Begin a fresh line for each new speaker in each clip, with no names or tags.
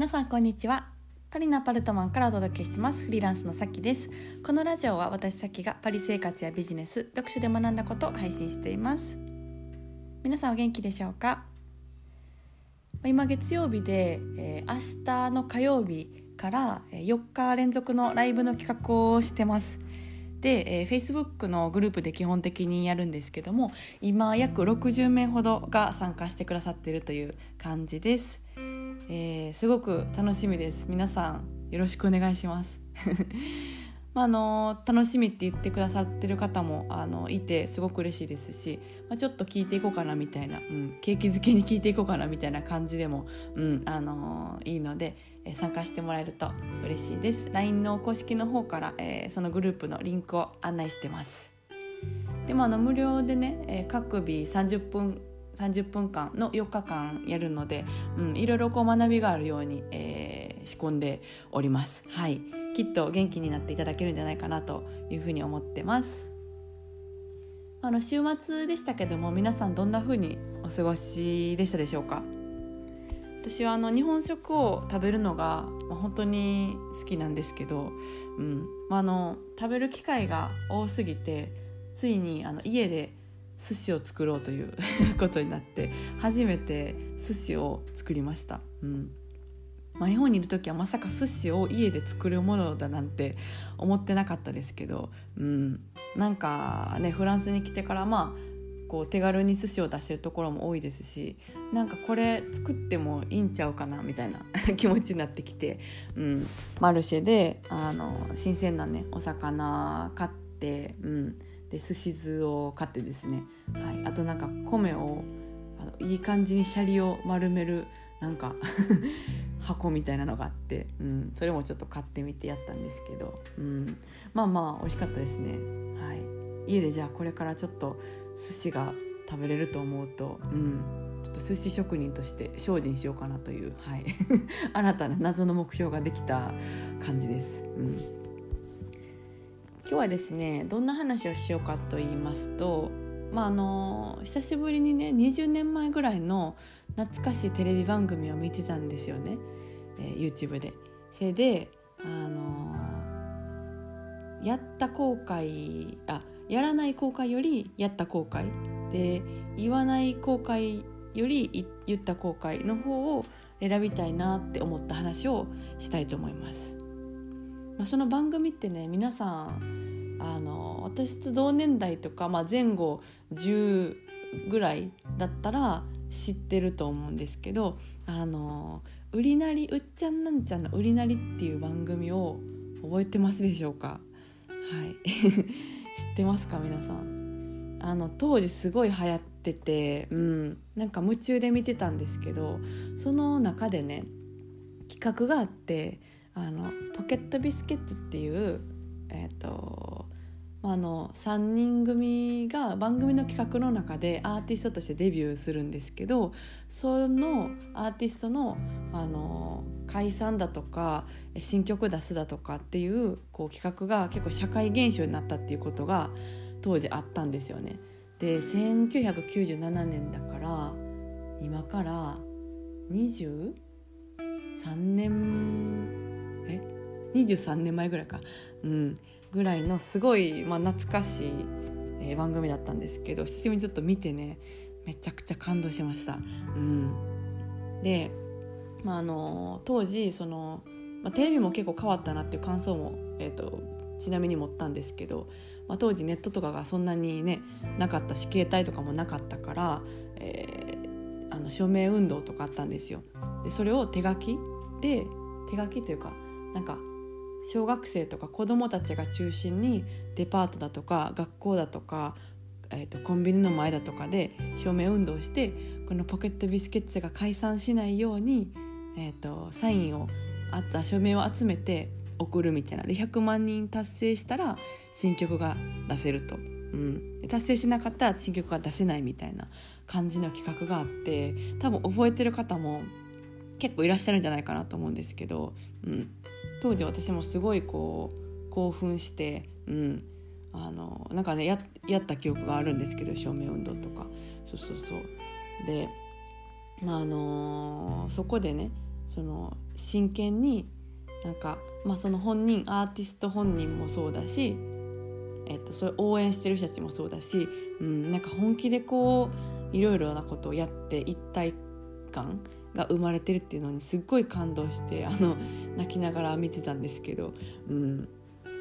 皆さんこんにちは。パリのアパルトマンからお届けします。フリーランスのさきです。このラジオは私さきがパリ生活やビジネス読書で学んだことを配信しています。皆さんお元気でしょうか？今月曜日で、えー、明日の火曜日から4日連続のライブの企画をしてます。で、えー、Facebook のグループで基本的にやるんですけども今約60名ほどが参加してくださっているという感じです、えー、すごく楽しみです。皆さんよろしくお願いします。まあ、の楽しみって言ってくださってる方もあのいてすごく嬉しいですし、まあ、ちょっと聞いていこうかなみたいな、うん、景気づけに聞いていこうかなみたいな感じでも、うんあのいいので、え参加してもらえると嬉しいです。LINE の公式の方から、えー、そのグループのリンクを案内してます。でもあの無料でね、えー、各日30分30分間の4日間やるので、うん、いろいろこう学びがあるように、えー、仕込んでおります。はい。きっと元気になっていただけるんじゃないかなというふうに思ってます。あの週末でしたけども皆さんどんな風にお過ごしでしたでしょうか？私はあの日本食を食べるのが、本当に好きなんですけど、うん。まあ、あの食べる機会が多すぎてついにあの家で寿司を作ろうという ことになって初めて寿司を作りました。うん。まあ、日本にいる時はまさか寿司を家で作るものだなんて思ってなかったですけど、うん、なんかねフランスに来てからまあこう手軽に寿司を出してるところも多いですしなんかこれ作ってもいいんちゃうかなみたいな 気持ちになってきて、うん、マルシェであの新鮮なねお魚買って、うん、で寿司酢を買ってですね、はい、あとなんか米をあのいい感じにシャリを丸めるなんか 箱みたいなのがあって、うん、それもちょっと買ってみてやったんですけど、うん、まあまあ美味しかったですね。はい、家でじゃあこれからちょっと寿司が食べれると思うと、うん、ちょっと寿司職人として精進しようかなという、はい、新たな謎の目標ができた感じです。うん。今日はですねどんな話をしようかと言いますとまああの久しぶりにね20年前ぐらいの懐かしいテレビ番組を見てたんですよね、えー、YouTube で。それであのやった後悔あやらない後悔よりやった後悔で言わない後悔より言った後悔の方を選びたいなって思った話をしたいと思います。まあ、その番組ってね皆さんあの私と同年代とか、まあ、前後10ぐらいだったら知ってると思うんですけど「あの売りなりうっちゃんなんちゃんの売りなり」っていう番組を覚えてますでしょうか？はい。知ってますか？皆さん。あの当時すごい流行ってて、うん、なんか夢中で見てたんですけどその中でね企画があってあのポケットビスケッツっていうえ、ー、とあの3人組が番組の企画の中でアーティストとしてデビューするんですけどそのアーティストのあの解散だとか新曲出すだとかっていうこう企画が結構社会現象になったっていうことが当時あったんですよね。で1997年だから今から23年え？23年前ぐらいか。うんぐらいのすごい、まあ、懐かしい、えー、番組だったんですけど久しぶりにちょっと見てねめちゃくちゃ感動しました。うん、で、まあ、あの当時その、まあ、テレビも結構変わったなっていう感想も、えーと、ちなみに持ったんですけど、まあ、当時ネットとかがそんなにねなかったし携帯とかもなかったから、えー、あの署名運動とかあったんですよ。でそれを手書きで手書きというかなんか小学生とか子どもたちが中心にデパートだとか学校だとか、えーと、コンビニの前だとかで署名運動してこのポケットビスケッツが解散しないように、えーと、サインをあった署名を集めて送るみたいなで100万人達成したら新曲が出せると、うん、達成しなかったら新曲が出せないみたいな感じの企画があって多分覚えてる方も結構いらっしゃるんじゃないかなと思うんですけど、うん、当時私もすごいこう興奮して、うん、あのなんかねややった記憶があるんですけど署名運動とか。そうそうそう。で、まああのそこでねその真剣になんか、まあ、その本人アーティスト本人もそうだし、えっと、それ応援してる人たちもそうだし、うん、なんか本気でこういろいろなことをやって一体感が生まれてるっていうのにすっごい感動してあの泣きながら見てたんですけど、うん、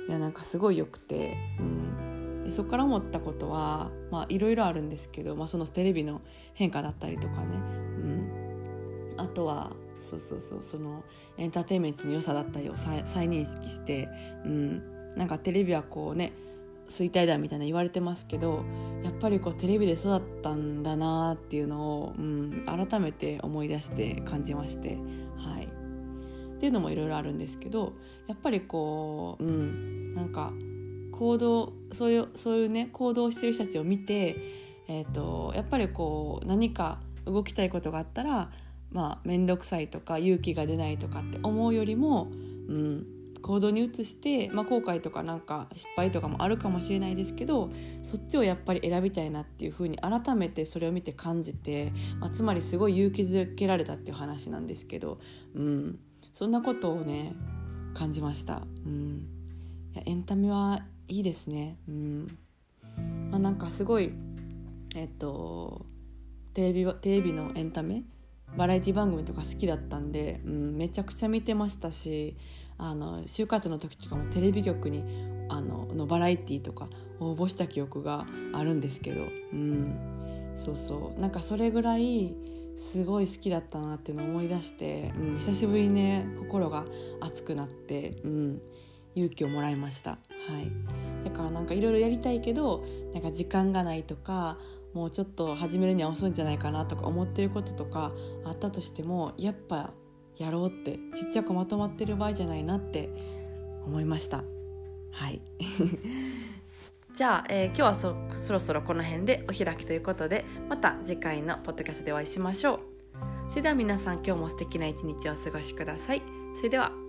いやなんかすごいよくて、うん、でそこから思ったことはいろいろあるんですけど、まあ、そのテレビの変化だったりとかね、うん、あとはそうそうそうそのエンターテインメントの良さだったりを再認識して、うん、なんかテレビはこうね衰退だみたいな言われてますけどやっぱりこうテレビで育ったんだなっていうのを、うん、改めて思い出して感じまして、はい、っていうのもいろいろあるんですけどやっぱりこう、うん、なんか行動そういうそういうね行動してる人たちを見て、えーと、やっぱりこう何か動きたいことがあったらまあ面倒くさいとか勇気が出ないとかって思うよりも、うん、行動に移して、まあ、後悔とかなんか失敗とかもあるかもしれないですけどそっちをやっぱり選びたいなっていうふうに改めてそれを見て感じて、まあ、つまりすごい勇気づけられたっていう話なんですけど、うん、そんなことをね感じました。うん、いやエンタメはいいですね。うん。まあ、なんかすごいえっとテレビテレビのエンタメ？バラエティ番組とか好きだったんで、うん、めちゃくちゃ見てましたしあの就活の時とかもテレビ局にあののバラエティーとか応募した記憶があるんですけど、うん、そうそう。なんかそれぐらいすごい好きだったなっていうのを思い出して、うん、久しぶりにね心が熱くなって、うん、勇気をもらいました。はい、だからなんかいろいろやりたいけどなんか時間がないとかもうちょっと始めるには遅いんじゃないかなとか思ってることとかあったとしてもやっぱやろうってちっちゃくまとまってる場合じゃないなって思いました。はい。じゃあ、えー、今日はそそろそろこの辺でお開きということでまた次回のポッドキャストでお会いしましょう。それでは皆さん今日も素敵な一日をお過ごしください。それでは。